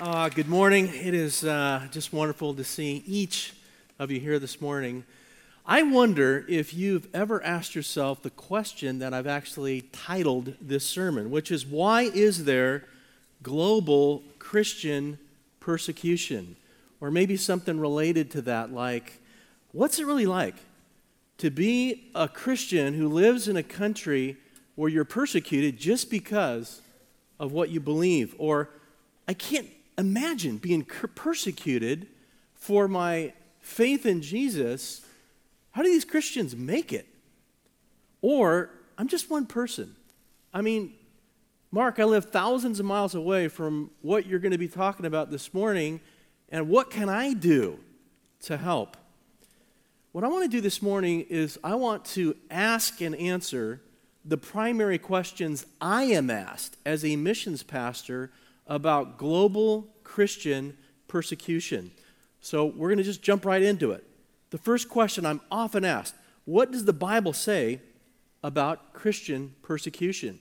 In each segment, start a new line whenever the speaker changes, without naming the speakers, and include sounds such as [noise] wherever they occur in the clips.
Uh, good morning. It is uh, just wonderful to see each of you here this morning. I wonder if you've ever asked yourself the question that I've actually titled this sermon, which is why is there global Christian persecution? Or maybe something related to that, like, what's it really like to be a Christian who lives in a country where you're persecuted just because of what you believe? Or I can't imagine being persecuted for my faith in Jesus. How do these Christians make it? Or I'm just one person. I mean, Mark, I live thousands of miles away from what you're going to be talking about this morning, and what can I do to help? What I want to do this morning is I want to ask and answer the primary questions I am asked as a missions pastor about global Christian persecution. So we're going to just jump right into it. The first question I'm often asked what does the Bible say about Christian persecution?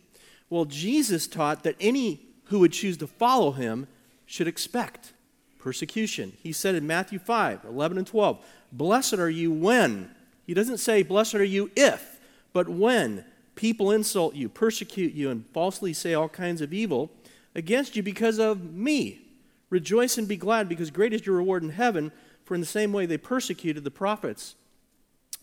Well, Jesus taught that any who would choose to follow him should expect persecution. He said in Matthew 5 11 and 12, Blessed are you when, he doesn't say, Blessed are you if, but when people insult you, persecute you, and falsely say all kinds of evil against you because of me. Rejoice and be glad, because great is your reward in heaven, for in the same way they persecuted the prophets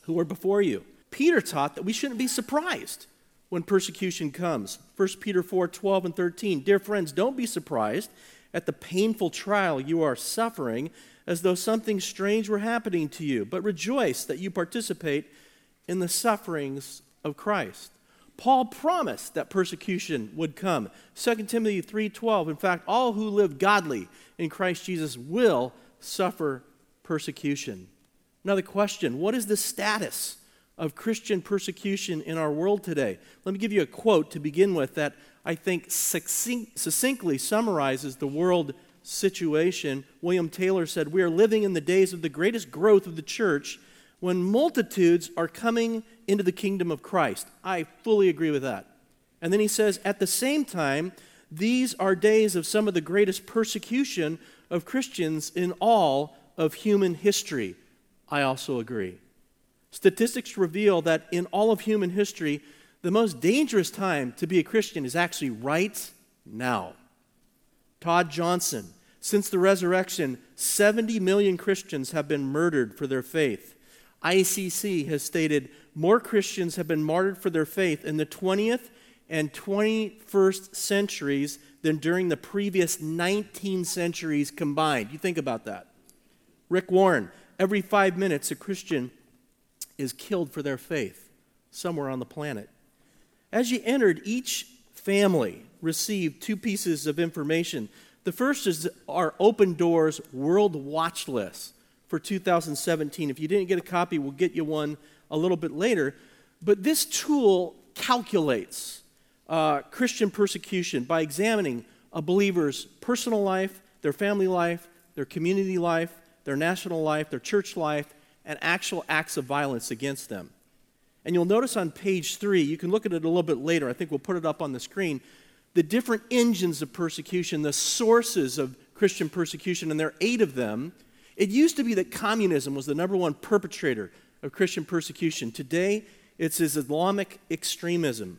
who were before you. Peter taught that we shouldn't be surprised when persecution comes. 1 Peter 4 12 and 13. Dear friends, don't be surprised at the painful trial you are suffering as though something strange were happening to you, but rejoice that you participate in the sufferings of Christ. Paul promised that persecution would come. 2 Timothy 3:12 In fact, all who live godly in Christ Jesus will suffer persecution. Now the question, what is the status of Christian persecution in our world today? Let me give you a quote to begin with that I think succinctly summarizes the world situation. William Taylor said, "We are living in the days of the greatest growth of the church." When multitudes are coming into the kingdom of Christ. I fully agree with that. And then he says, at the same time, these are days of some of the greatest persecution of Christians in all of human history. I also agree. Statistics reveal that in all of human history, the most dangerous time to be a Christian is actually right now. Todd Johnson, since the resurrection, 70 million Christians have been murdered for their faith. ICC has stated more Christians have been martyred for their faith in the 20th and 21st centuries than during the previous 19 centuries combined. You think about that. Rick Warren, every five minutes, a Christian is killed for their faith somewhere on the planet. As you entered, each family received two pieces of information. The first is our Open Doors World Watch List for 2017. If you didn't get a copy, we'll get you one a little bit later. But this tool calculates uh, Christian persecution by examining a believer's personal life, their family life, their community life, their national life, their church life, and actual acts of violence against them. And you'll notice on page three, you can look at it a little bit later. I think we'll put it up on the screen. The different engines of persecution, the sources of Christian persecution, and there are eight of them. It used to be that communism was the number one perpetrator of Christian persecution. Today, it's Islamic extremism.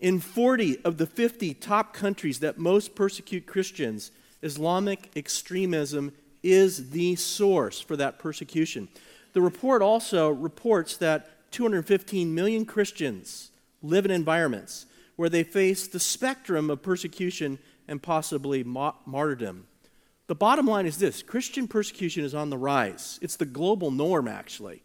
In 40 of the 50 top countries that most persecute Christians, Islamic extremism is the source for that persecution. The report also reports that 215 million Christians live in environments where they face the spectrum of persecution and possibly martyrdom. The bottom line is this Christian persecution is on the rise. It's the global norm, actually.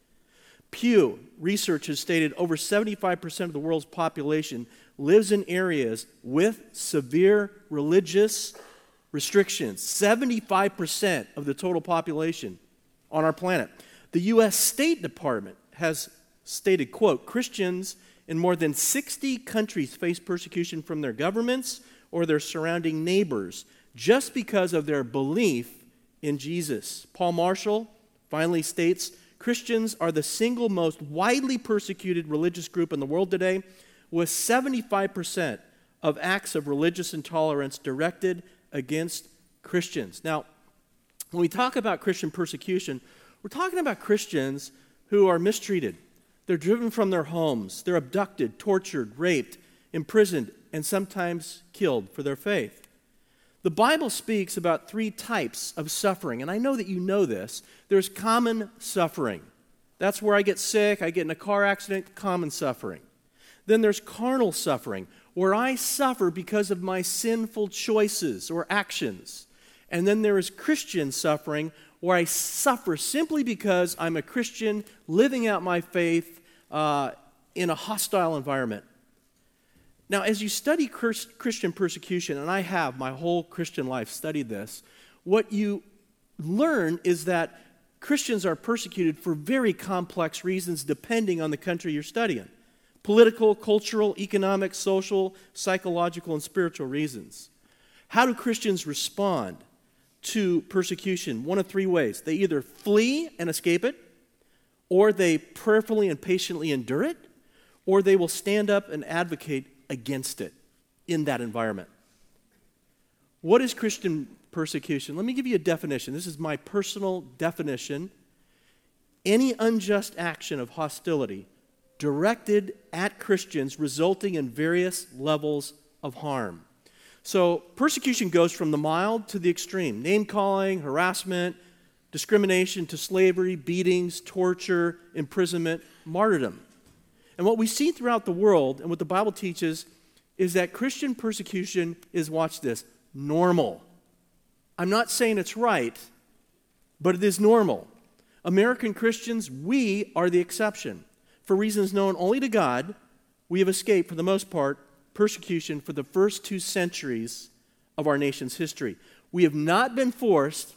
Pew Research has stated over 75% of the world's population lives in areas with severe religious restrictions. 75% of the total population on our planet. The U.S. State Department has stated, quote, Christians in more than 60 countries face persecution from their governments or their surrounding neighbors just because of their belief in Jesus. Paul Marshall finally states Christians are the single most widely persecuted religious group in the world today, with 75% of acts of religious intolerance directed against Christians. Now, when we talk about Christian persecution, we're talking about Christians who are mistreated. They're driven from their homes, they're abducted, tortured, raped, imprisoned, and sometimes killed for their faith. The Bible speaks about three types of suffering, and I know that you know this. There's common suffering. That's where I get sick, I get in a car accident, common suffering. Then there's carnal suffering, where I suffer because of my sinful choices or actions. And then there is Christian suffering, where I suffer simply because I'm a Christian living out my faith uh, in a hostile environment. Now, as you study Christian persecution, and I have my whole Christian life studied this, what you learn is that Christians are persecuted for very complex reasons depending on the country you're studying political, cultural, economic, social, psychological, and spiritual reasons. How do Christians respond to persecution? One of three ways. They either flee and escape it, or they prayerfully and patiently endure it, or they will stand up and advocate against it in that environment. What is Christian persecution? Let me give you a definition. This is my personal definition. Any unjust action of hostility directed at Christians resulting in various levels of harm. So, persecution goes from the mild to the extreme name calling, harassment, discrimination to slavery, beatings, torture, imprisonment, martyrdom. And what we see throughout the world and what the Bible teaches is that Christian persecution is, watch this, normal. I'm not saying it's right, but it is normal. American Christians, we are the exception. For reasons known only to God, we have escaped, for the most part, persecution for the first two centuries of our nation's history. We have not been forced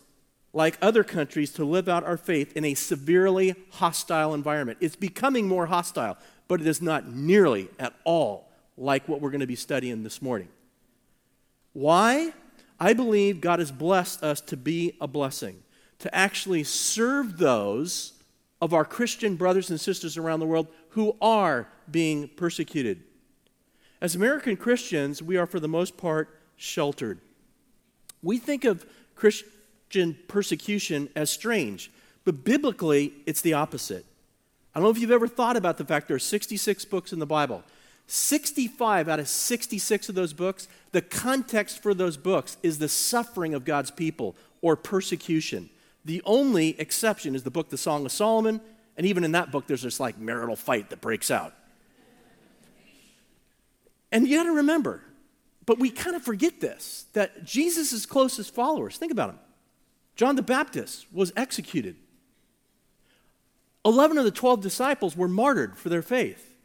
like other countries, to live out our faith in a severely hostile environment. It's becoming more hostile, but it is not nearly at all like what we're going to be studying this morning. Why? I believe God has blessed us to be a blessing, to actually serve those of our Christian brothers and sisters around the world who are being persecuted. As American Christians, we are for the most part sheltered. We think of Christian persecution as strange, but biblically, it's the opposite. I don't know if you've ever thought about the fact there are 66 books in the Bible. 65 out of 66 of those books, the context for those books is the suffering of God's people or persecution. The only exception is the book, The Song of Solomon, and even in that book, there's this like marital fight that breaks out. And you got to remember, but we kind of forget this that Jesus' closest followers, think about them, John the Baptist was executed. 11 of the 12 disciples were martyred for their faith.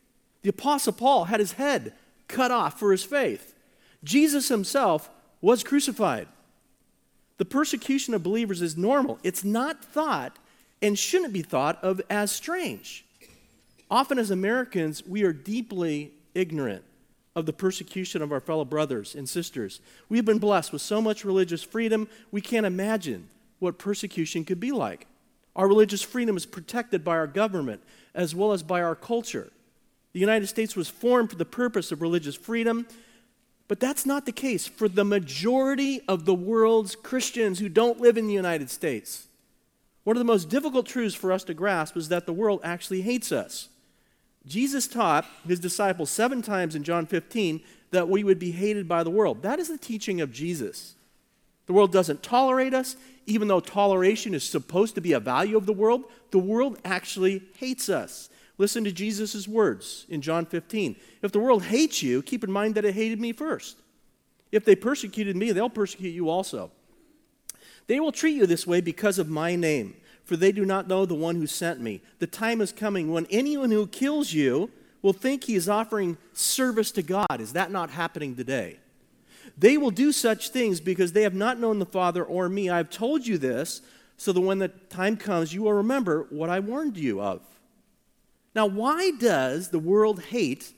The Apostle Paul had his head cut off for his faith. Jesus himself was crucified. The persecution of believers is normal. It's not thought and shouldn't be thought of as strange. Often, as Americans, we are deeply ignorant of the persecution of our fellow brothers and sisters. We have been blessed with so much religious freedom, we can't imagine what persecution could be like. Our religious freedom is protected by our government as well as by our culture. The United States was formed for the purpose of religious freedom, but that's not the case for the majority of the world's Christians who don't live in the United States. One of the most difficult truths for us to grasp is that the world actually hates us. Jesus taught his disciples seven times in John 15 that we would be hated by the world. That is the teaching of Jesus. The world doesn't tolerate us, even though toleration is supposed to be a value of the world, the world actually hates us. Listen to Jesus' words in John 15. If the world hates you, keep in mind that it hated me first. If they persecuted me, they'll persecute you also. They will treat you this way because of my name, for they do not know the one who sent me. The time is coming when anyone who kills you will think he is offering service to God. Is that not happening today? They will do such things because they have not known the Father or me. I have told you this so that when the time comes, you will remember what I warned you of. Now, why does the world hate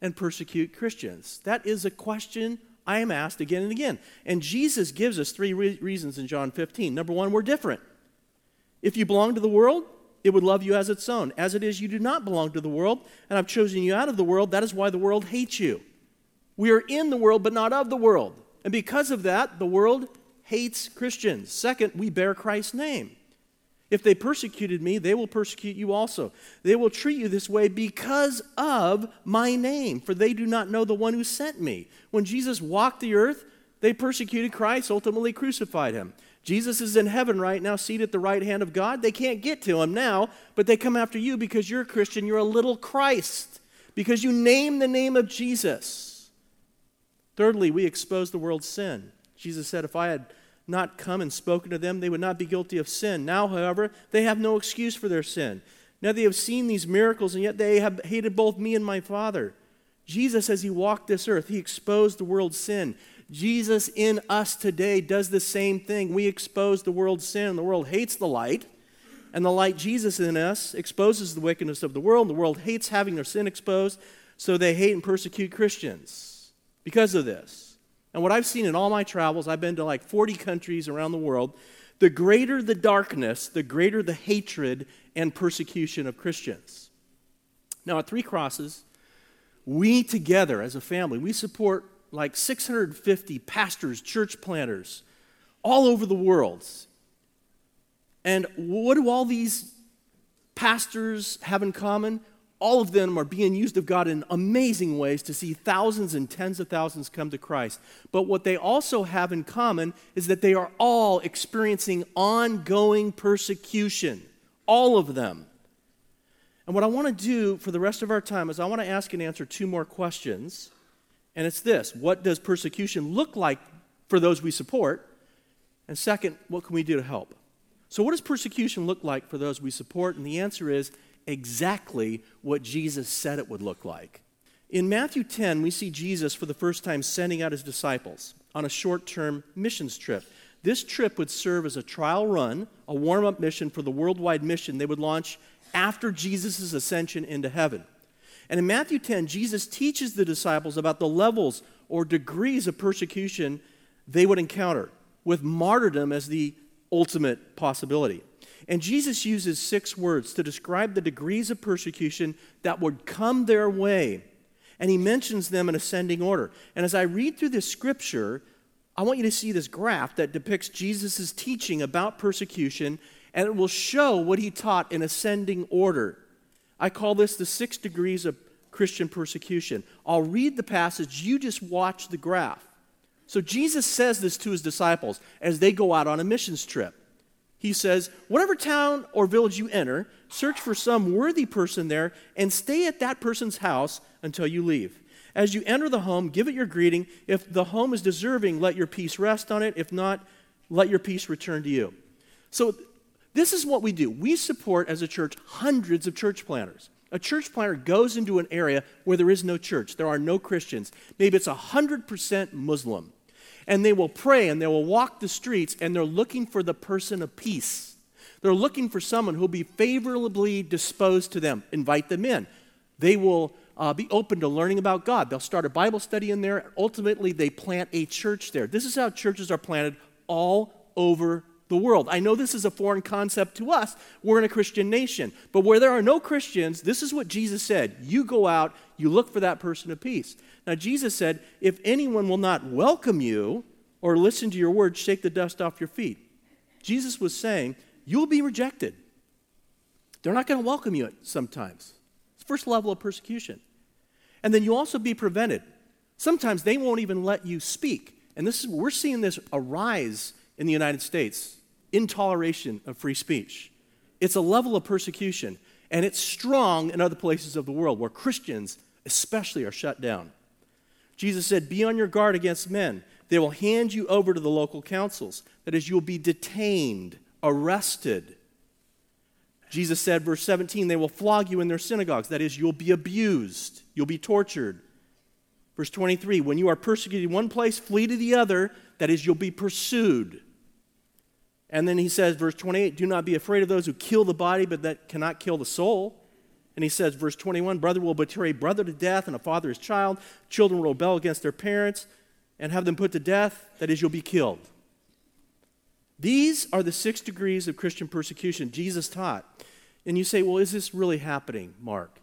and persecute Christians? That is a question I am asked again and again. And Jesus gives us three re- reasons in John 15. Number one, we're different. If you belong to the world, it would love you as its own. As it is, you do not belong to the world, and I've chosen you out of the world. That is why the world hates you. We are in the world, but not of the world. And because of that, the world hates Christians. Second, we bear Christ's name. If they persecuted me, they will persecute you also. They will treat you this way because of my name, for they do not know the one who sent me. When Jesus walked the earth, they persecuted Christ, ultimately crucified him. Jesus is in heaven right now, seated at the right hand of God. They can't get to him now, but they come after you because you're a Christian. You're a little Christ, because you name the name of Jesus. Thirdly, we expose the world's sin. Jesus said, If I had not come and spoken to them, they would not be guilty of sin. Now, however, they have no excuse for their sin. Now they have seen these miracles, and yet they have hated both me and my Father. Jesus, as he walked this earth, he exposed the world's sin. Jesus in us today does the same thing. We expose the world's sin. And the world hates the light, and the light Jesus in us exposes the wickedness of the world. The world hates having their sin exposed, so they hate and persecute Christians because of this. And what I've seen in all my travels, I've been to like 40 countries around the world, the greater the darkness, the greater the hatred and persecution of Christians. Now, at Three Crosses, we together as a family, we support like 650 pastors, church planters all over the world. And what do all these pastors have in common? All of them are being used of God in amazing ways to see thousands and tens of thousands come to Christ. But what they also have in common is that they are all experiencing ongoing persecution, all of them. And what I want to do for the rest of our time is I want to ask and answer two more questions. And it's this What does persecution look like for those we support? And second, what can we do to help? So, what does persecution look like for those we support? And the answer is exactly what Jesus said it would look like. In Matthew 10, we see Jesus for the first time sending out his disciples on a short term missions trip. This trip would serve as a trial run, a warm up mission for the worldwide mission they would launch after Jesus' ascension into heaven. And in Matthew 10, Jesus teaches the disciples about the levels or degrees of persecution they would encounter, with martyrdom as the ultimate possibility. And Jesus uses six words to describe the degrees of persecution that would come their way. And he mentions them in ascending order. And as I read through this scripture, I want you to see this graph that depicts Jesus' teaching about persecution, and it will show what he taught in ascending order. I call this the six degrees of Christian persecution. I'll read the passage, you just watch the graph. So Jesus says this to his disciples as they go out on a missions trip he says, Whatever town or village you enter, search for some worthy person there and stay at that person's house until you leave. As you enter the home, give it your greeting. If the home is deserving, let your peace rest on it. If not, let your peace return to you. So, this is what we do. We support, as a church, hundreds of church planters. A church planter goes into an area where there is no church, there are no Christians. Maybe it's 100% Muslim and they will pray and they will walk the streets and they're looking for the person of peace. They're looking for someone who'll be favorably disposed to them. Invite them in. They will uh, be open to learning about God. They'll start a Bible study in there. Ultimately, they plant a church there. This is how churches are planted all over the world. I know this is a foreign concept to us. We're in a Christian nation. But where there are no Christians, this is what Jesus said you go out, you look for that person of peace. Now, Jesus said, If anyone will not welcome you or listen to your words, shake the dust off your feet. Jesus was saying, You'll be rejected. They're not going to welcome you sometimes. It's first level of persecution. And then you also be prevented. Sometimes they won't even let you speak. And this is, we're seeing this arise in the United States intoleration of free speech. It's a level of persecution, and it's strong in other places of the world where Christians, especially, are shut down. Jesus said, Be on your guard against men. They will hand you over to the local councils. That is, you'll be detained, arrested. Jesus said, verse 17, they will flog you in their synagogues. That is, you'll be abused, you'll be tortured. Verse 23, when you are persecuted in one place, flee to the other. That is, you'll be pursued. And then he says, verse 28, do not be afraid of those who kill the body, but that cannot kill the soul. And he says, verse 21 Brother will betray brother to death, and a father his child. Children will rebel against their parents and have them put to death. That is, you'll be killed. These are the six degrees of Christian persecution Jesus taught. And you say, well, is this really happening, Mark?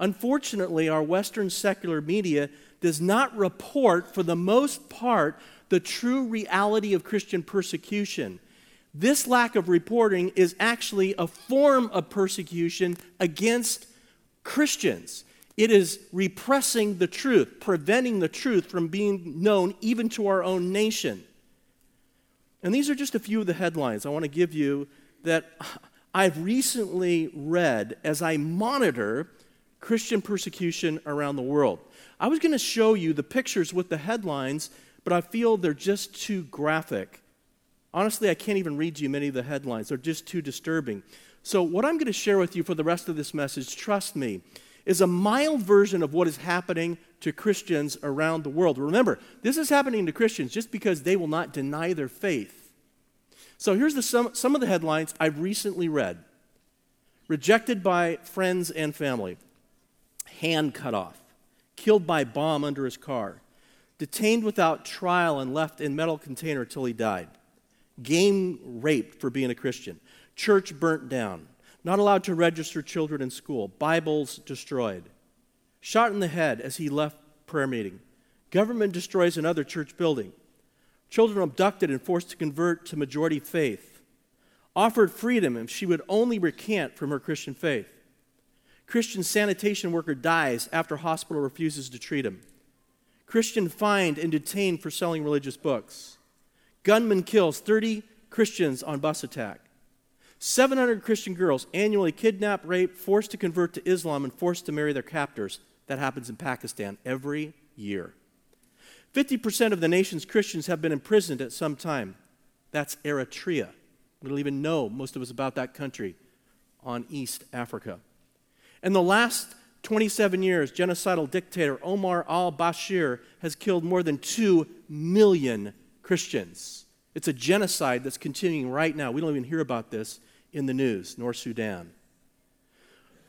Unfortunately, our Western secular media does not report, for the most part, the true reality of Christian persecution. This lack of reporting is actually a form of persecution against Christians. It is repressing the truth, preventing the truth from being known even to our own nation. And these are just a few of the headlines I want to give you that [laughs] I've recently read as I monitor Christian persecution around the world. I was going to show you the pictures with the headlines, but I feel they're just too graphic. Honestly, I can't even read you many of the headlines, they're just too disturbing. So, what I'm going to share with you for the rest of this message, trust me, is a mild version of what is happening to Christians around the world. Remember, this is happening to Christians just because they will not deny their faith. So here's the, some, some of the headlines I've recently read Rejected by friends and family, hand cut off, killed by bomb under his car, detained without trial and left in metal container till he died, game raped for being a Christian, church burnt down, not allowed to register children in school, Bibles destroyed, shot in the head as he left prayer meeting, government destroys another church building, children abducted and forced to convert to majority faith, offered freedom if she would only recant from her Christian faith. Christian sanitation worker dies after hospital refuses to treat him. Christian fined and detained for selling religious books. Gunman kills 30 Christians on bus attack. 700 Christian girls annually kidnapped, raped, forced to convert to Islam, and forced to marry their captors. That happens in Pakistan every year. 50% of the nation's Christians have been imprisoned at some time. That's Eritrea. We don't even know, most of us, about that country on East Africa. In the last 27 years, genocidal dictator Omar al Bashir has killed more than 2 million Christians. It's a genocide that's continuing right now. We don't even hear about this in the news, North Sudan.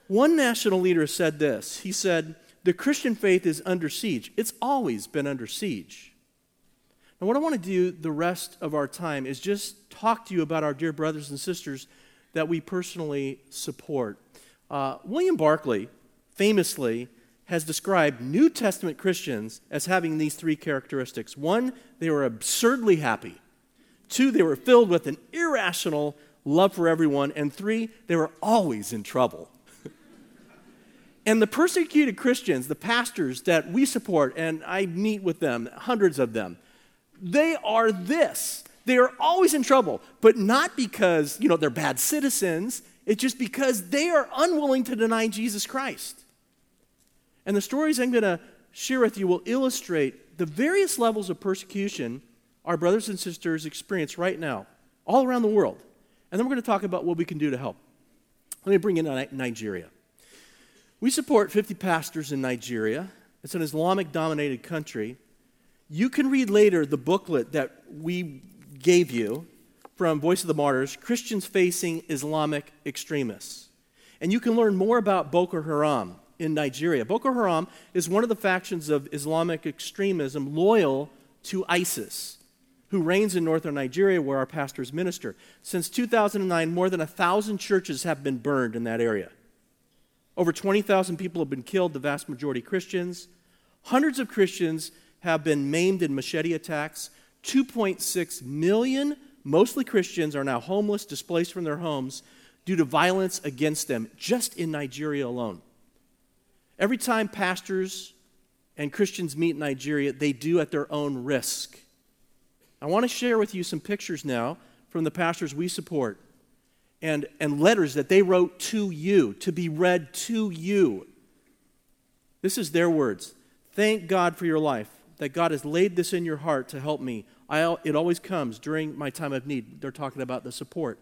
One national leader said this He said, The Christian faith is under siege. It's always been under siege. Now, what I want to do the rest of our time is just talk to you about our dear brothers and sisters that we personally support. Uh, William Barclay famously has described New Testament Christians as having these three characteristics. One, they were absurdly happy. Two, they were filled with an irrational love for everyone. And three, they were always in trouble. [laughs] and the persecuted Christians, the pastors that we support, and I meet with them, hundreds of them, they are this. They are always in trouble, but not because, you know, they're bad citizens. It's just because they are unwilling to deny Jesus Christ. And the stories I'm going to share with you will illustrate the various levels of persecution our brothers and sisters experience right now, all around the world. And then we're going to talk about what we can do to help. Let me bring in Nigeria. We support 50 pastors in Nigeria. It's an Islamic dominated country. You can read later the booklet that we gave you from Voice of the Martyrs Christians Facing Islamic Extremists. And you can learn more about Boko Haram in Nigeria. Boko Haram is one of the factions of Islamic extremism loyal to ISIS who reigns in northern Nigeria, where our pastors minister. Since 2009, more than 1,000 churches have been burned in that area. Over 20,000 people have been killed, the vast majority Christians. Hundreds of Christians have been maimed in machete attacks. 2.6 million, mostly Christians, are now homeless, displaced from their homes due to violence against them, just in Nigeria alone. Every time pastors and Christians meet in Nigeria, they do at their own risk. I want to share with you some pictures now from the pastors we support and, and letters that they wrote to you, to be read to you. This is their words. Thank God for your life, that God has laid this in your heart to help me. I, it always comes during my time of need. They're talking about the support.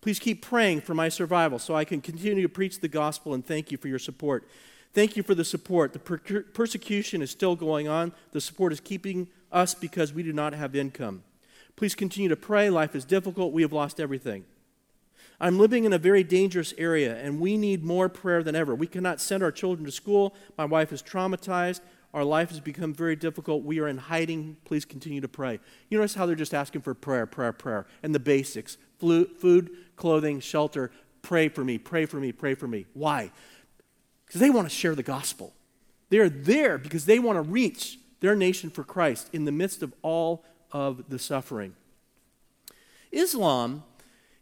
Please keep praying for my survival so I can continue to preach the gospel and thank you for your support. Thank you for the support. The per- persecution is still going on. The support is keeping us because we do not have income. Please continue to pray. Life is difficult. We have lost everything. I'm living in a very dangerous area, and we need more prayer than ever. We cannot send our children to school. My wife is traumatized. Our life has become very difficult. We are in hiding. Please continue to pray. You notice how they're just asking for prayer, prayer, prayer, and the basics food, clothing, shelter. Pray for me, pray for me, pray for me. Why? Because they want to share the gospel. They are there because they want to reach their nation for Christ in the midst of all of the suffering. Islam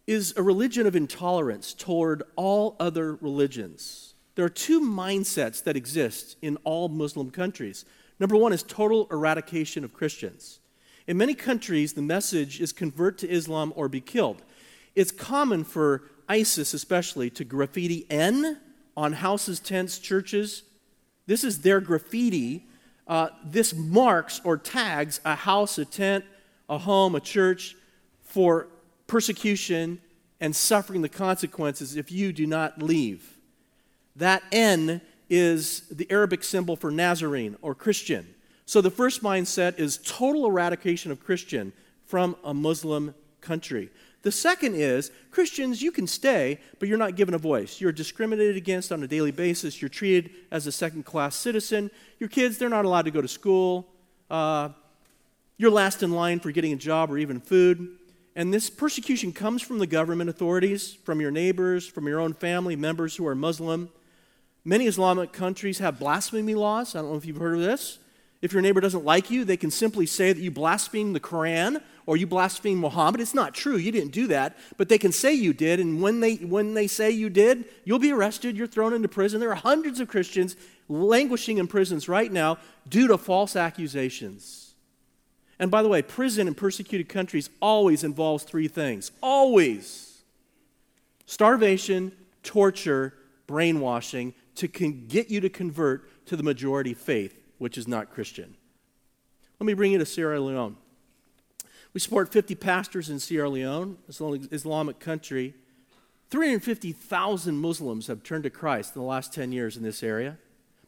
is a religion of intolerance toward all other religions. There are two mindsets that exist in all Muslim countries. Number one is total eradication of Christians. In many countries, the message is convert to Islam or be killed. It's common for ISIS, especially, to graffiti N on houses, tents, churches. This is their graffiti. Uh, this marks or tags a house, a tent, a home, a church for persecution and suffering the consequences if you do not leave. That N is the Arabic symbol for Nazarene or Christian. So the first mindset is total eradication of Christian from a Muslim country. The second is Christians, you can stay, but you're not given a voice. You're discriminated against on a daily basis. You're treated as a second class citizen. Your kids, they're not allowed to go to school. Uh, you're last in line for getting a job or even food. And this persecution comes from the government authorities, from your neighbors, from your own family members who are Muslim. Many Islamic countries have blasphemy laws. I don't know if you've heard of this. If your neighbor doesn't like you, they can simply say that you blaspheme the Quran or you blaspheme Muhammad. It's not true. You didn't do that. But they can say you did. And when they, when they say you did, you'll be arrested. You're thrown into prison. There are hundreds of Christians languishing in prisons right now due to false accusations. And by the way, prison in persecuted countries always involves three things always starvation, torture, brainwashing to con- get you to convert to the majority faith which is not Christian. Let me bring you to Sierra Leone. We support 50 pastors in Sierra Leone, Islamic country. 350,000 Muslims have turned to Christ in the last 10 years in this area.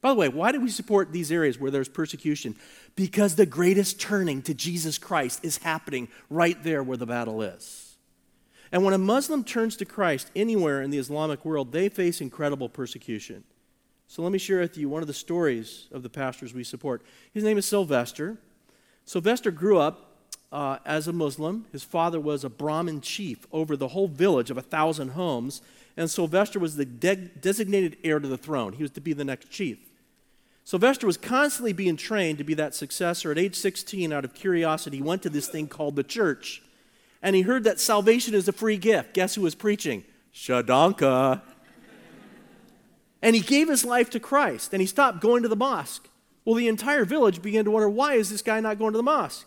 By the way, why do we support these areas where there's persecution? Because the greatest turning to Jesus Christ is happening right there where the battle is. And when a Muslim turns to Christ anywhere in the Islamic world, they face incredible persecution. So let me share with you one of the stories of the pastors we support. His name is Sylvester. Sylvester grew up uh, as a Muslim. His father was a paramount chief over the whole village of a thousand homes, and Sylvester was the de- designated heir to the throne. He was to be the next chief. Sylvester was constantly being trained to be that successor. At age 16, out of curiosity, he went to this thing called the church, and he heard that salvation is a free gift. Guess who was preaching? Shadanka and he gave his life to Christ and he stopped going to the mosque. Well, the entire village began to wonder why is this guy not going to the mosque?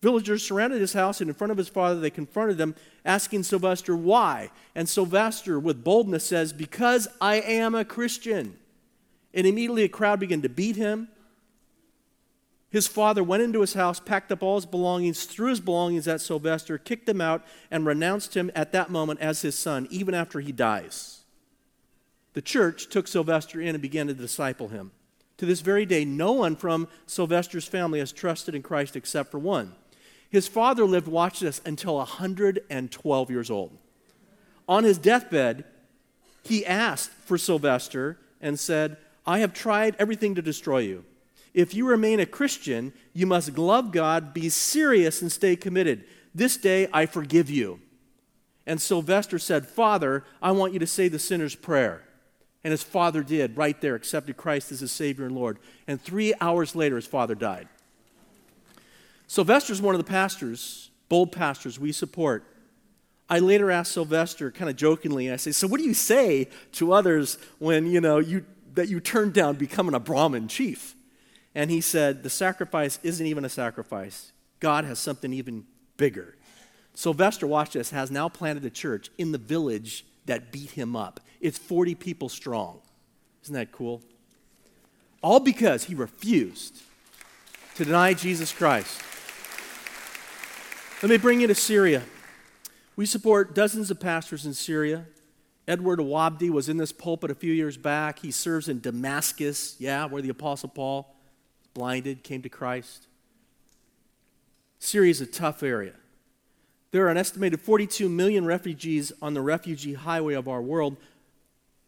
Villagers surrounded his house and in front of his father they confronted him, asking Sylvester why. And Sylvester, with boldness, says, Because I am a Christian. And immediately a crowd began to beat him. His father went into his house, packed up all his belongings, threw his belongings at Sylvester, kicked him out, and renounced him at that moment as his son, even after he dies the church took Sylvester in and began to disciple him. To this very day, no one from Sylvester's family has trusted in Christ except for one. His father lived, watch this, until 112 years old. On his deathbed, he asked for Sylvester and said, I have tried everything to destroy you. If you remain a Christian, you must love God, be serious, and stay committed. This day I forgive you. And Sylvester said, Father, I want you to say the sinner's prayer. And his father did right there, accepted Christ as his Savior and Lord. And three hours later, his father died. Sylvester's one of the pastors, bold pastors we support. I later asked Sylvester, kind of jokingly, I say, So what do you say to others when, you know, you, that you turned down becoming a paramount chief? And he said, The sacrifice isn't even a sacrifice. God has something even bigger. Sylvester, watch this, has now planted a church in the village that beat him up. It's 40 people strong. Isn't that cool? All because he refused to deny Jesus Christ. Let me bring you to Syria. We support dozens of pastors in Syria. Edward Awabdeh was in this pulpit a few years back. He serves in Damascus, yeah, where the Apostle Paul, blinded, came to Christ. Syria is a tough area. There are an estimated 42 million refugees on the refugee highway of our world.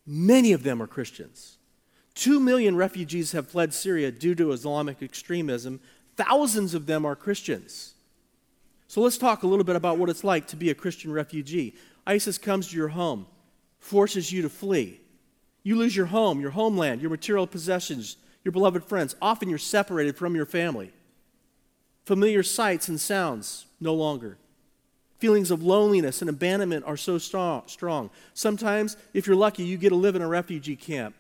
Many of them are Christians. Two million refugees have fled Syria due to Islamic extremism. Thousands of them are Christians. So let's talk a little bit about what it's like to be a Christian refugee. ISIS comes to your home, forces you to flee. You lose your home, your homeland, your material possessions, your beloved friends. Often you're separated from your family. Familiar sights and sounds, no longer. Feelings of loneliness and abandonment are so strong. Sometimes, if you're lucky, you get to live in a refugee camp.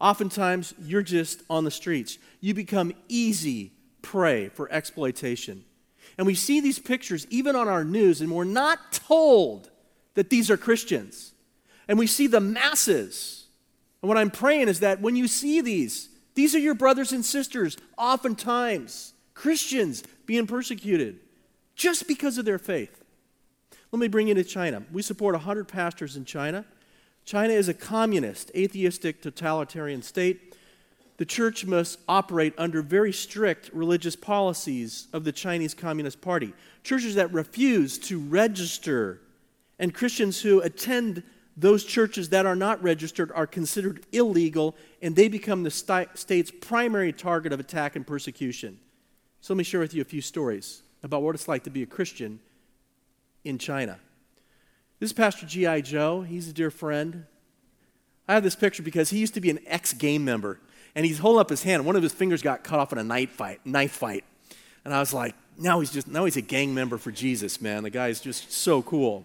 Oftentimes, you're just on the streets. You become easy prey for exploitation. And we see these pictures even on our news, and we're not told that these are Christians. And we see the masses. And what I'm praying is that when you see these, these are your brothers and sisters, oftentimes Christians being persecuted just because of their faith. Let me bring you to China. We support 100 pastors in China. China is a communist, atheistic, totalitarian state. The church must operate under very strict religious policies of the Chinese Communist Party. Churches that refuse to register and Christians who attend those churches that are not registered are considered illegal and they become the st- state's primary target of attack and persecution. So let me share with you a few stories about what it's like to be a Christian in China. This is Pastor G.I. Joe. He's a dear friend. I have this picture because he used to be an ex game member and he's holding up his hand. One of his fingers got cut off in a knife fight. Knife fight. And I was like, now he's just now he's a gang member for Jesus, man. The guy is just so cool.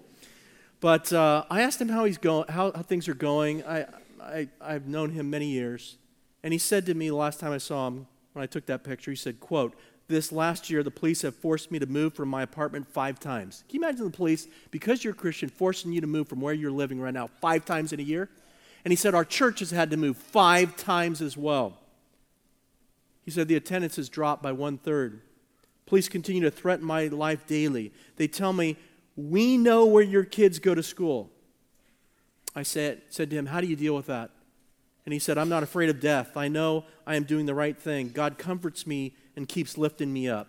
But uh, I asked him how he's going, how, how things are going. I, I, I've known him many years, and he said to me the last time I saw him when I took that picture, he said, "quote This last year, the police have forced me to move from my apartment five times. Can you imagine the police, because you're a Christian, forcing you to move from where you're living right now five times in a year? And he said, Our church has had to move five times as well. He said, The attendance has dropped by one third. Police continue to threaten my life daily. They tell me we know where your kids go to school. I said, said to him, How do you deal with that? And he said, I'm not afraid of death. I know I am doing the right thing. God comforts me and keeps lifting me up.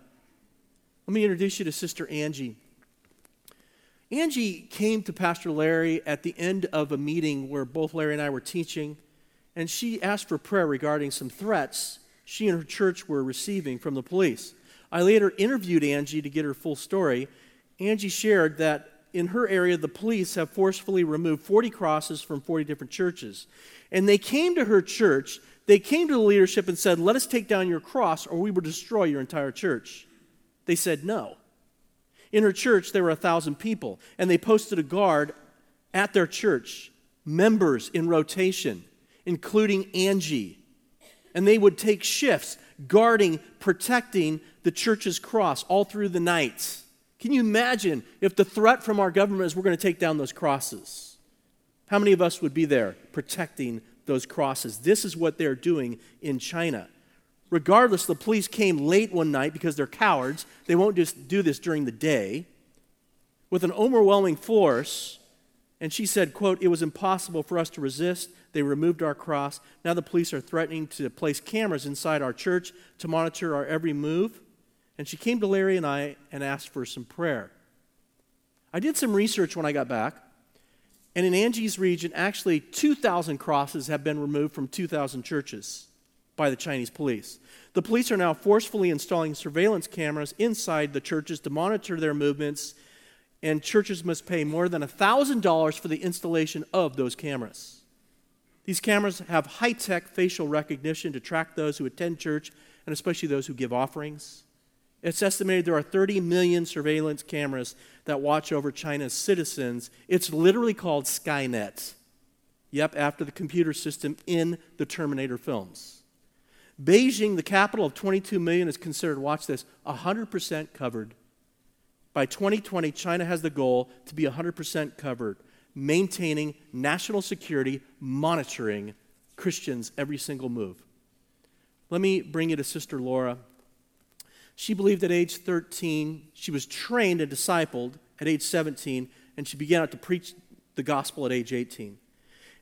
Let me introduce you to Sister Angie. Angie came to Pastor Larry at the end of a meeting where both Larry and I were teaching, and she asked for prayer regarding some threats she and her church were receiving from the police. I later interviewed Angie to get her full story, Angie shared that in her area, the police have forcefully removed 40 crosses from 40 different churches. And they came to her church, they came to the leadership and said, Let us take down your cross or we will destroy your entire church. They said no. In her church, there were a thousand people, and they posted a guard at their church, members in rotation, including Angie. And they would take shifts guarding, protecting the church's cross all through the night. Can you imagine if the threat from our government is we're going to take down those crosses? How many of us would be there protecting those crosses? This is what they're doing in China. Regardless, the police came late one night because they're cowards. They won't just do this during the day. With an overwhelming force, and she said, quote, it was impossible for us to resist. They removed our cross. Now the police are threatening to place cameras inside our church to monitor our every move. And she came to Larry and I and asked for some prayer. I did some research when I got back, and in Angie's region, actually 2,000 crosses have been removed from 2,000 churches by the Chinese police. The police are now forcefully installing surveillance cameras inside the churches to monitor their movements, and churches must pay more than $1,000 for the installation of those cameras. These cameras have high tech facial recognition to track those who attend church and especially those who give offerings. It's estimated there are 30 million surveillance cameras that watch over China's citizens. It's literally called Skynet. Yep, after the computer system in the Terminator films. Beijing, the capital of 22 million, is considered, watch this, 100% covered. By 2020, China has the goal to be 100% covered, maintaining national security, monitoring Christians' every single move. Let me bring you to Sister Laura. She believed at age 13, she was trained and discipled at age 17, and she began to preach the gospel at age 18.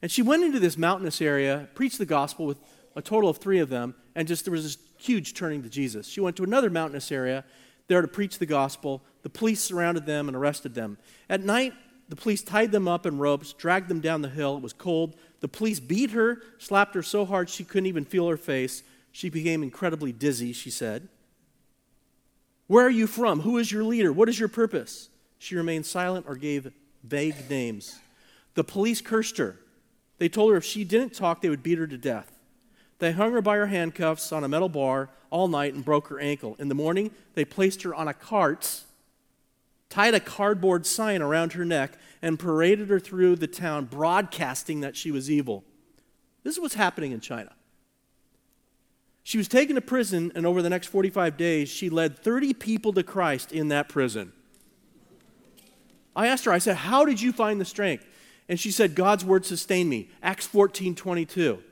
And she went into this mountainous area, preached the gospel with a total of three of them, and just there was this huge turning to Jesus. She went to another mountainous area there to preach the gospel. The police surrounded them and arrested them. At night, the police tied them up in ropes, dragged them down the hill. It was cold. The police beat her, slapped her so hard she couldn't even feel her face. She became incredibly dizzy, she said. Where are you from? Who is your leader? What is your purpose? She remained silent or gave vague names. The police cursed her. They told her if she didn't talk, they would beat her to death. They hung her by her handcuffs on a metal bar all night and broke her ankle. In the morning, they placed her on a cart, tied a cardboard sign around her neck, and paraded her through the town, broadcasting that she was evil. This is what's happening in China. She was taken to prison, and over the next 45 days, she led 30 people to Christ in that prison. I asked her, I said, How did you find the strength? And she said, God's word sustained me. Acts 14 22.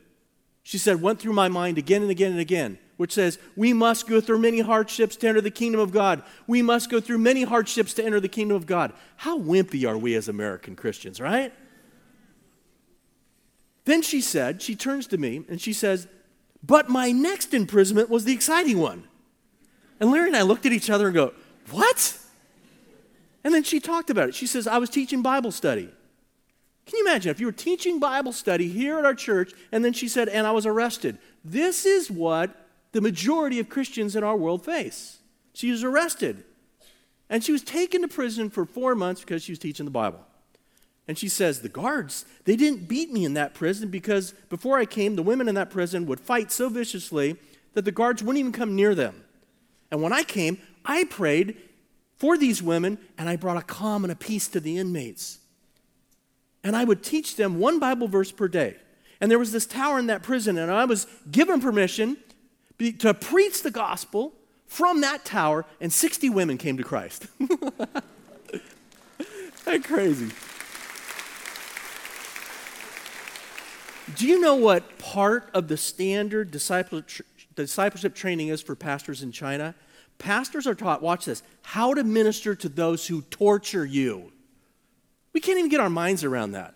She said, went through my mind again and again and again, which says, We must go through many hardships to enter the kingdom of God. We must go through many hardships to enter the kingdom of God. How wimpy are we as American Christians, right? Then she said, she turns to me and she says, But my next imprisonment was the exciting one. And Larry and I looked at each other and go, What? And then she talked about it. She says, I was teaching Bible study. Can you imagine if you were teaching Bible study here at our church and then she said, and I was arrested? This is what the majority of Christians in our world face. She was arrested. And she was taken to prison for four months because she was teaching the Bible. And she says, The guards, they didn't beat me in that prison because before I came, the women in that prison would fight so viciously that the guards wouldn't even come near them. And when I came, I prayed for these women and I brought a calm and a peace to the inmates and I would teach them one Bible verse per day. And there was this tower in that prison, and I was given permission to preach the gospel from that tower, and 60 women came to Christ. [laughs] That's crazy. Do you know what part of the standard discipleship training is for pastors in China? Pastors are taught, watch this, how to minister to those who torture you. We can't even get our minds around that.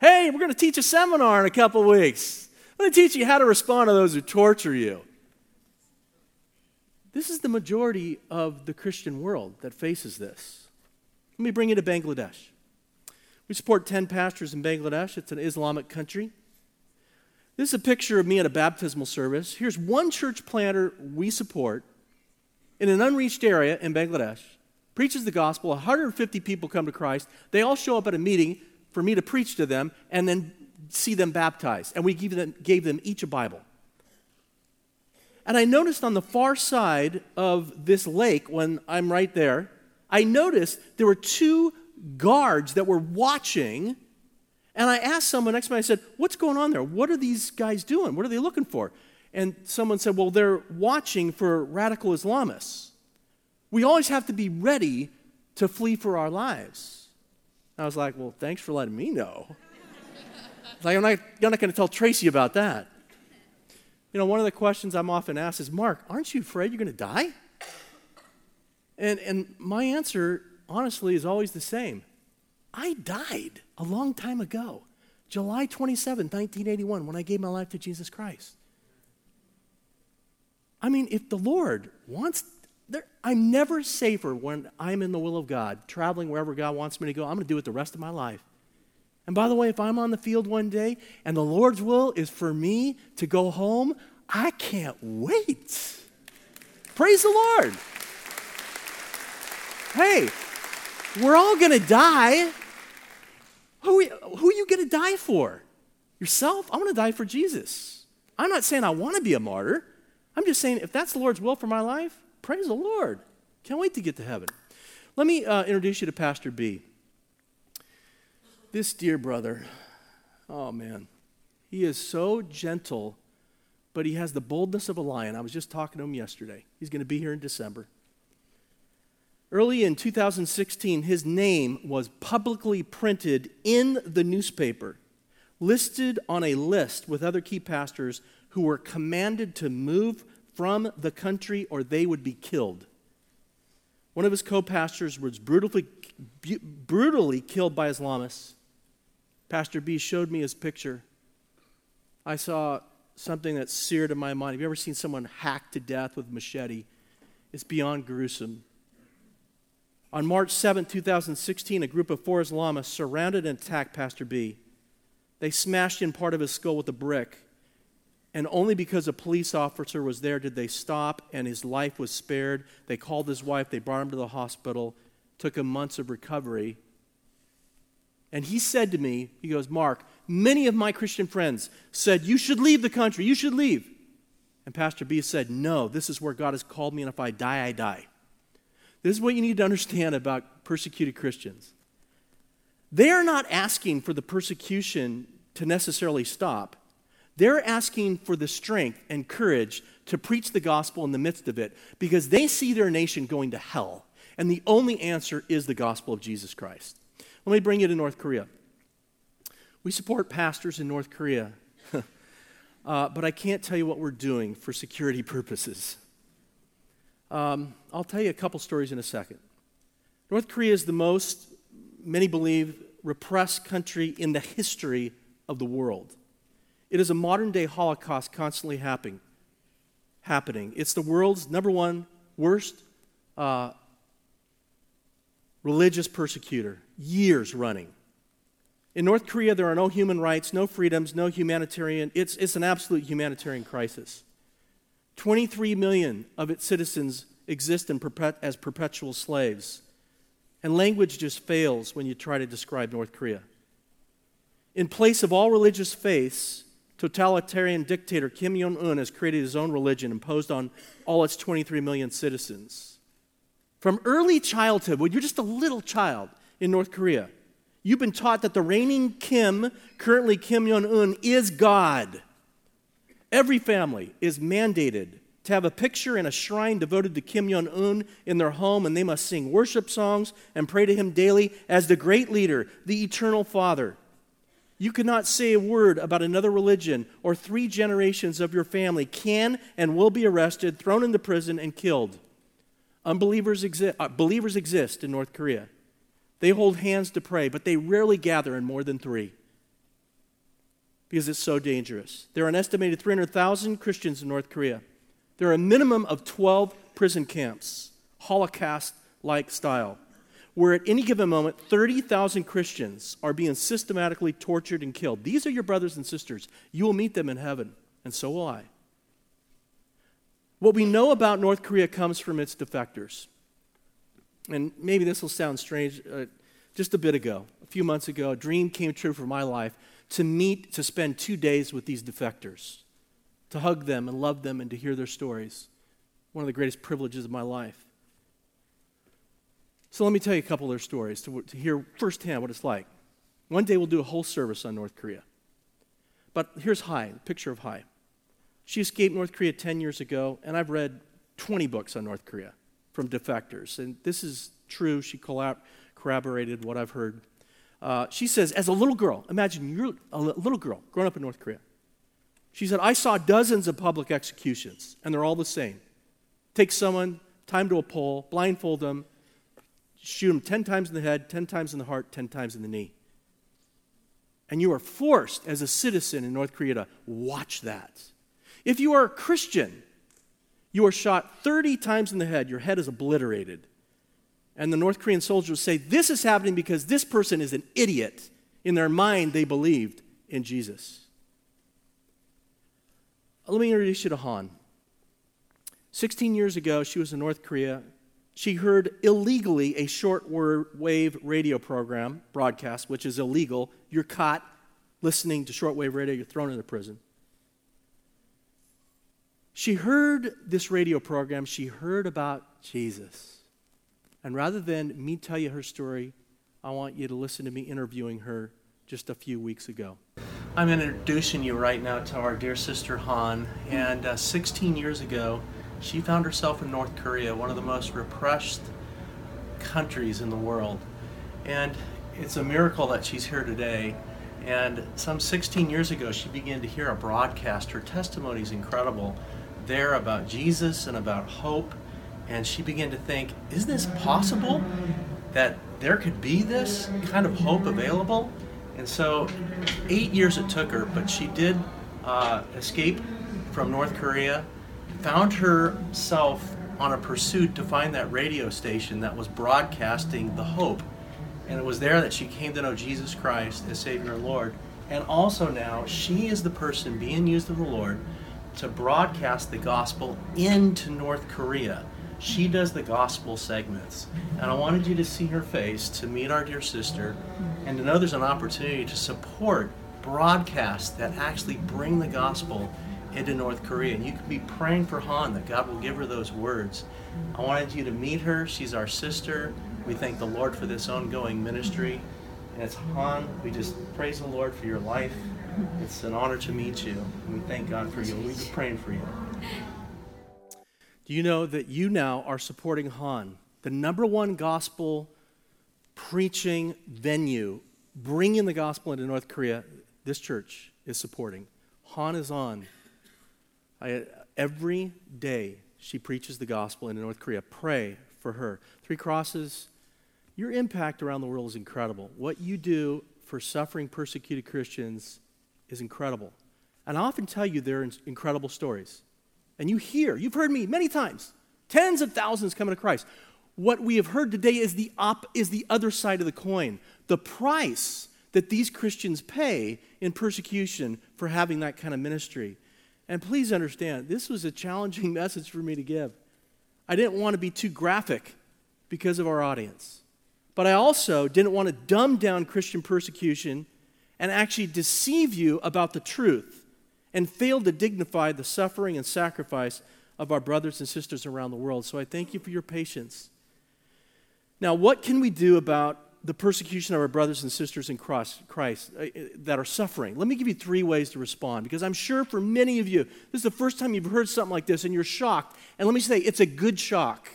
Hey, we're going to teach a seminar in a couple weeks. I'm going to teach you how to respond to those who torture you. This is the majority of the Christian world that faces this. Let me bring you to Bangladesh. We support 10 pastors in Bangladesh. It's an Islamic country. This is a picture of me at a baptismal service. Here's one church planter we support in an unreached area in Bangladesh preaches the gospel, 150 people come to Christ. They all show up at a meeting for me to preach to them and then see them baptized. And we gave them, gave them each a Bible. And I noticed on the far side of this lake, when I'm right there, I noticed there were two guards that were watching. And I asked someone next to me, I said, What's going on there? What are these guys doing? What are they looking for? And someone said, Well, they're watching for radical Islamists. We always have to be ready to flee for our lives. I was like, well, thanks for letting me know. [laughs] like, I'm not, I'm not going to tell Tracy about that. You know, one of the questions I'm often asked is, Mark, aren't you afraid you're going to die? And, and my answer, honestly, is always the same. I died a long time ago, July 27, 1981, when I gave my life to Jesus Christ. I mean, if the Lord wants I'm never safer when I'm in the will of God, traveling wherever God wants me to go. I'm going to do it the rest of my life. And by the way, if I'm on the field one day and the Lord's will is for me to go home, I can't wait. Praise the Lord. Hey, we're all going to die. Who, who are you going to die for? Yourself? I want to die for Jesus. I'm not saying I want to be a martyr. I'm just saying if that's the Lord's will for my life, Praise the Lord. Can't wait to get to heaven. Let me uh, introduce you to Pastor B. This dear brother, oh man, he is so gentle, but he has the boldness of a lion. I was just talking to him yesterday. He's going to be here in December. Early in 2016, his name was publicly printed in the newspaper, listed on a list with other key pastors who were commanded to move from the country or they would be killed. One of his co pastors was brutally, brutally killed by Islamists. Pastor B showed me his picture. I saw something that seared in my mind. Have you ever seen someone hacked to death with machete? It's beyond gruesome. On March 7, 2016, a group of four Islamists surrounded and attacked Pastor B. They smashed in part of his skull with a brick. And only because a police officer was there did they stop and his life was spared. They called his wife, they brought him to the hospital, took him months of recovery. And he said to me, he goes, Mark, many of my Christian friends said, You should leave the country, you should leave. And Pastor B said, No, this is where God has called me, and if I die, I die. This is what you need to understand about persecuted Christians. They are not asking for the persecution to necessarily stop. They're asking for the strength and courage to preach the gospel in the midst of it because they see their nation going to hell. And the only answer is the gospel of Jesus Christ. Let me bring you to North Korea. We support pastors in North Korea, [laughs] uh, but I can't tell you what we're doing for security [laughs] purposes. Um, I'll tell you a couple stories in a second. North Korea is the most, many believe, repressed country in the history of the world. It is a modern day Holocaust constantly happening. happening. It's the world's number one worst uh, religious persecutor, years running. In North Korea, there are no human rights, no freedoms, no humanitarian. It's, it's an absolute humanitarian crisis. 23 million of its citizens exist perpet- as perpetual slaves. And language just fails when you try to describe North Korea. In place of all religious faiths, totalitarian dictator Kim Jong un has created his own religion imposed on all its 23 million citizens. From early childhood, when you're just a little child in North Korea, you've been taught that the reigning Kim, currently Kim Jong un, is God. Every family is mandated to have a picture and a shrine devoted to Kim Jong un in their home, and they must sing worship songs and pray to him daily as the great leader, the eternal Father. You cannot say a word about another religion, or three generations of your family can and will be arrested, thrown into prison, and killed. Unbelievers exist, uh, believers exist in North Korea. They hold hands to pray, but they rarely gather in more than three because it's so dangerous. There are an estimated 300,000 Christians in North Korea. There are a minimum of 12 prison camps, Holocaust like style where at any given moment 30,000 Christians are being systematically tortured and killed. These are your brothers and sisters. You will meet them in heaven, and so will I. What we know about North Korea comes from its defectors. And maybe this will sound strange. Uh, just a bit ago, a few months ago, a dream came true for my life to meet, to spend two days with these defectors, to hug them and love them and to hear their stories. One of the greatest privileges of my life. So let me tell you a couple of their stories to, to hear firsthand what it's like. One day we'll do a whole service on North Korea. But here's Hai, the picture of Hai. She escaped North Korea 10 years ago, and I've read 20 books on North Korea from defectors. And this is true. She corroborated what I've heard. Uh, she says, as a little girl, imagine you're a little girl growing up in North Korea. She said, I saw dozens of public executions, and they're all the same. Take someone, tie them to a pole, blindfold them, shoot him 10 times in the head, 10 times in the heart, 10 times in the knee. And you are forced as a citizen in North Korea to watch that. If you are a Christian, you are shot 30 times in the head, your head is obliterated. And the North Korean soldiers say, This is happening because this person is an idiot. In their mind, they believed in Jesus. Uh, let me introduce you to Han. 16 years ago, she was in North Korea she heard illegally a shortwave radio program broadcast, which is illegal. You're caught listening to shortwave radio, you're thrown into prison. She heard this radio program, she heard about Jesus. And rather than me tell you her story, I want you to listen to me interviewing her just a few weeks ago. I'm introducing you right now to our dear sister Han. And uh, 16 years ago, she found herself in North Korea, one of the most repressed countries in the world. And it's a miracle that she's here today. And some 16 years ago, she began to hear a broadcast. Her testimony is incredible there about Jesus and about hope. And she began to think, is this possible that there could be this kind of hope available? And so, eight years it took her, but she did uh, escape from North Korea found herself on a pursuit to find that radio station that was broadcasting the hope. And it was there that she came to know Jesus Christ as Savior and Lord. And also now, she is the person being used of the Lord to broadcast the gospel into North Korea. She does the gospel segments. And I wanted you to see her face to meet our dear sister and to know there's an opportunity to support broadcasts that actually bring the gospel into North Korea. And you can be praying for Han that God will give her those words. I wanted you to meet her. She's our sister. We thank the Lord for this ongoing ministry. And it's Han. We just praise the Lord for your life. It's an honor to meet you. And we thank God for you. We'll be praying for you. Do you know that you now are supporting Han, the number one gospel preaching venue, bringing the gospel into North Korea? This church is supporting. Han is on. I, every day she preaches the gospel in North Korea. Pray for her. Three Crosses, your impact around the world is incredible. What you do for suffering, persecuted Christians is incredible. And I often tell you they're incredible stories. And you hear, you've heard me many times, tens of thousands coming to Christ. What we have heard today is the, op, is the other side of the coin. The price that these Christians pay in persecution for having that kind of ministry. And please understand, this was a challenging [laughs] message for me to give. I didn't want to be too graphic because of our audience. But I also didn't want to dumb down Christian persecution and actually deceive you about the truth and failed to dignify the suffering and sacrifice of our brothers and sisters around the world. So I thank you for your patience. Now, what can we do about the persecution of our brothers and sisters in Christ uh, that are suffering. Let me give you three ways to respond because I'm sure for many of you, this is the first time you've heard something like this and you're shocked. And let me say, it's a good shock.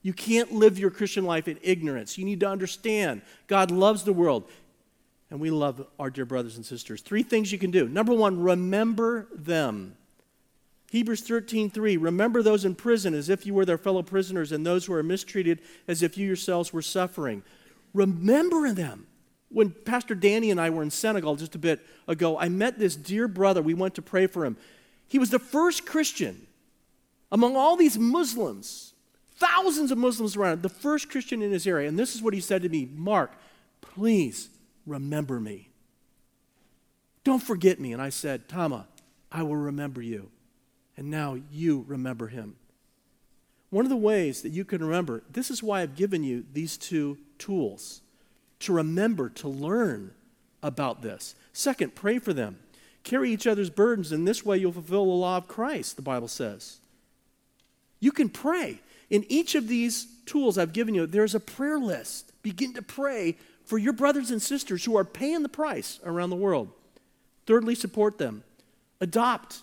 You can't live your Christian life in ignorance. You need to understand God loves the world, and we love our dear brothers and sisters. Three things you can do. Number one, remember them. Hebrews 13, 3, remember those in prison as if you were their fellow prisoners, and those who are mistreated as if you yourselves were suffering remember them. When Pastor Danny and I were in Senegal just a bit ago, I met this dear brother. We went to pray for him. He was the first Christian among all these Muslims, thousands of Muslims around, the first Christian in his area. And this is what he said to me Mark, please remember me. Don't forget me. And I said, Tama, I will remember you. And now you remember him. One of the ways that you can remember, this is why I've given you these two tools to remember, to learn about this. Second, pray for them. Carry each other's burdens, and this way you'll fulfill the law of Christ, the Bible says. You can pray. In each of these tools I've given you, there's a prayer list. Begin to pray for your brothers and sisters who are paying the price around the world. Thirdly, support them. Adopt,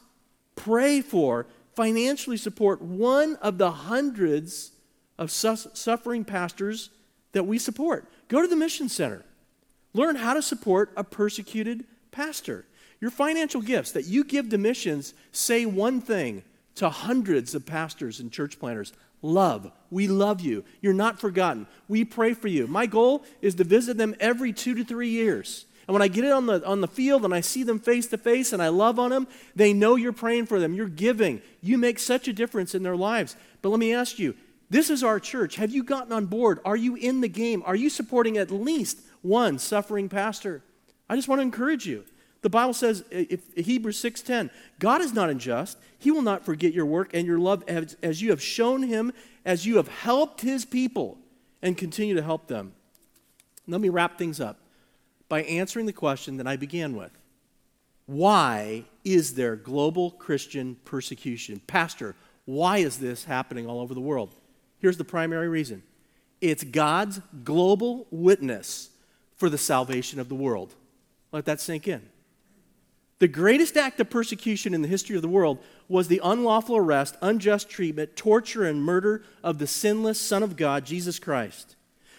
pray for, financially support one of the hundreds of su- suffering pastors that we support. Go to the Mission Center. Learn how to support a persecuted pastor. Your financial gifts that you give to missions say one thing to hundreds of pastors and church planters love. We love you. You're not forgotten. We pray for you. My goal is to visit them every two to three years. And when I get it on the, on the field and I see them face to face and I love on them, they know you're praying for them. You're giving. You make such a difference in their lives. But let me ask you this is our church. Have you gotten on board? Are you in the game? Are you supporting at least one suffering pastor? I just want to encourage you. The Bible says, uh, if, Hebrews 6:10, God is not unjust. He will not forget your work and your love as, as you have shown him, as you have helped his people and continue to help them. Let me wrap things up by answering the question that I began with. Why is there global Christian persecution? Pastor, why is this happening all over the world? Here's the primary reason it's God's global witness for the salvation of the world. Let that sink in. The greatest act of persecution in the history of the world was the unlawful arrest, unjust treatment, torture, and murder of the sinless Son of God, Jesus Christ.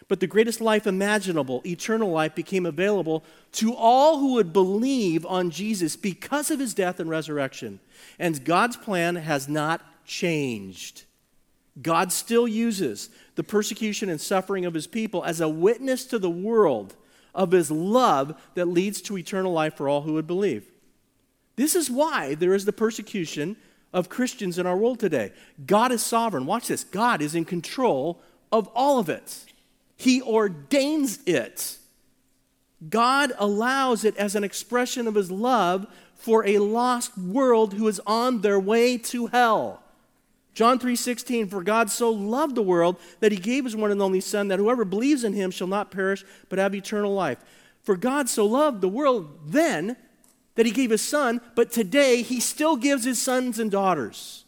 But the greatest life imaginable, eternal life, became available to all who would believe on Jesus because of his death and resurrection. And God's plan has not changed. God still uses the persecution and suffering of his people as a witness to the world of his love that leads to eternal life for all who would believe. This is why there is the persecution of Christians in our world today. God is sovereign. Watch this God is in control of all of it, He ordains it. God allows it as an expression of His love for a lost world who is on their way to hell. John 3:16 For God so loved the world that he gave his one and only son that whoever believes in him shall not perish but have eternal life. For God so loved the world then that he gave his son, but today he still gives his sons and daughters.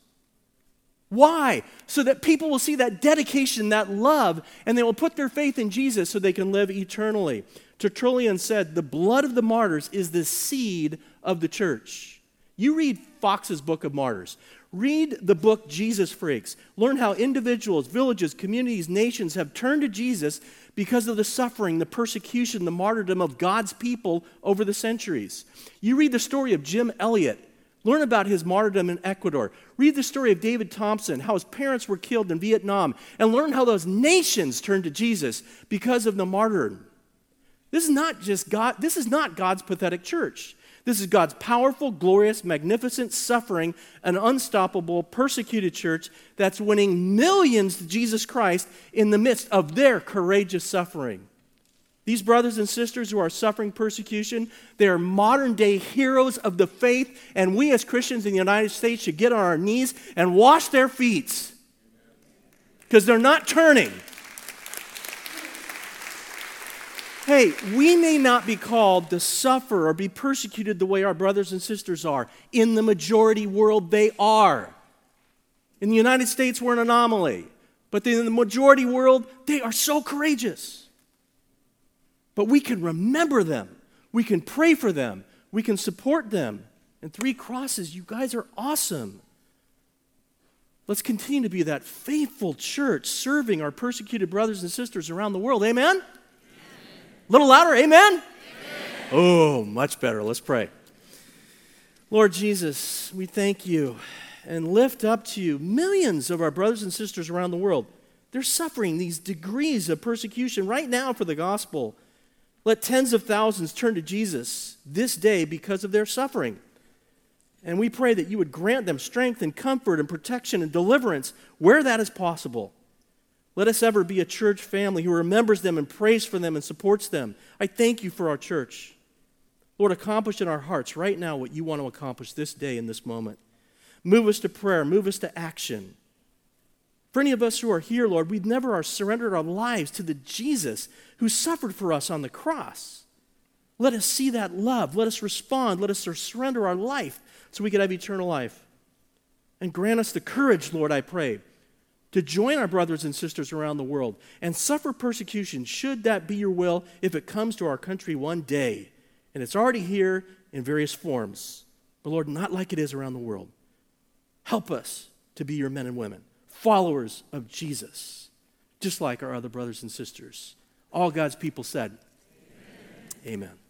Why? So that people will see that dedication, that love, and they will put their faith in Jesus so they can live eternally. Tertullian said, The blood of the martyrs is the seed of the church. You read Fox's Book of Martyrs. Read the book Jesus Freaks. Learn how individuals, villages, communities, nations have turned to Jesus because of the suffering, the persecution, the martyrdom of God's people over the centuries. You read the story of Jim Elliot. Learn about his martyrdom in Ecuador. Read the story of David Thompson, how his parents were killed in Vietnam, and learn how those nations turned to Jesus because of the martyrdom. This is not just God, this is not God's pathetic church. This is God's powerful, glorious, magnificent, suffering, and unstoppable, persecuted church that's winning millions to Jesus Christ in the midst of their courageous suffering. These brothers and sisters who are suffering persecution, they are modern day heroes of the faith, and we as Christians in the United States should get on our knees and wash their feet because they're not turning. Hey, we may not be called to suffer or be persecuted the way our brothers and sisters are. In the majority world, they are. In the United States, we're an anomaly. But in the majority world, they are so courageous. But we can remember them, we can pray for them, we can support them. And Three Crosses, you guys are awesome. Let's continue to be that faithful church serving our persecuted brothers and sisters around the world. Amen? A little louder, amen? amen? Oh, much better. Let's pray. Lord Jesus, we thank you and lift up to you millions of our brothers and sisters around the world. They're suffering these degrees of persecution right now for the gospel. Let tens of thousands turn to Jesus this day because of their suffering. And we pray that you would grant them strength and comfort and protection and deliverance where that is possible. Let us ever be a church family who remembers them and prays for them and supports them. I thank you for our church. Lord, accomplish in our hearts right now what you want to accomplish this day in this moment. Move us to prayer, move us to action. For any of us who are here, Lord, we've never surrendered our lives to the Jesus who suffered for us on the cross. Let us see that love. Let us respond. Let us surrender our life so we can have eternal life. And grant us the courage, Lord, I pray, to join our brothers and sisters around the world and suffer persecution, should that be your will, if it comes to our country one day. And it's already here in various forms. But Lord, not like it is around the world. Help us to be your men and women, followers of Jesus, just like our other brothers and sisters. All God's people said, Amen. Amen.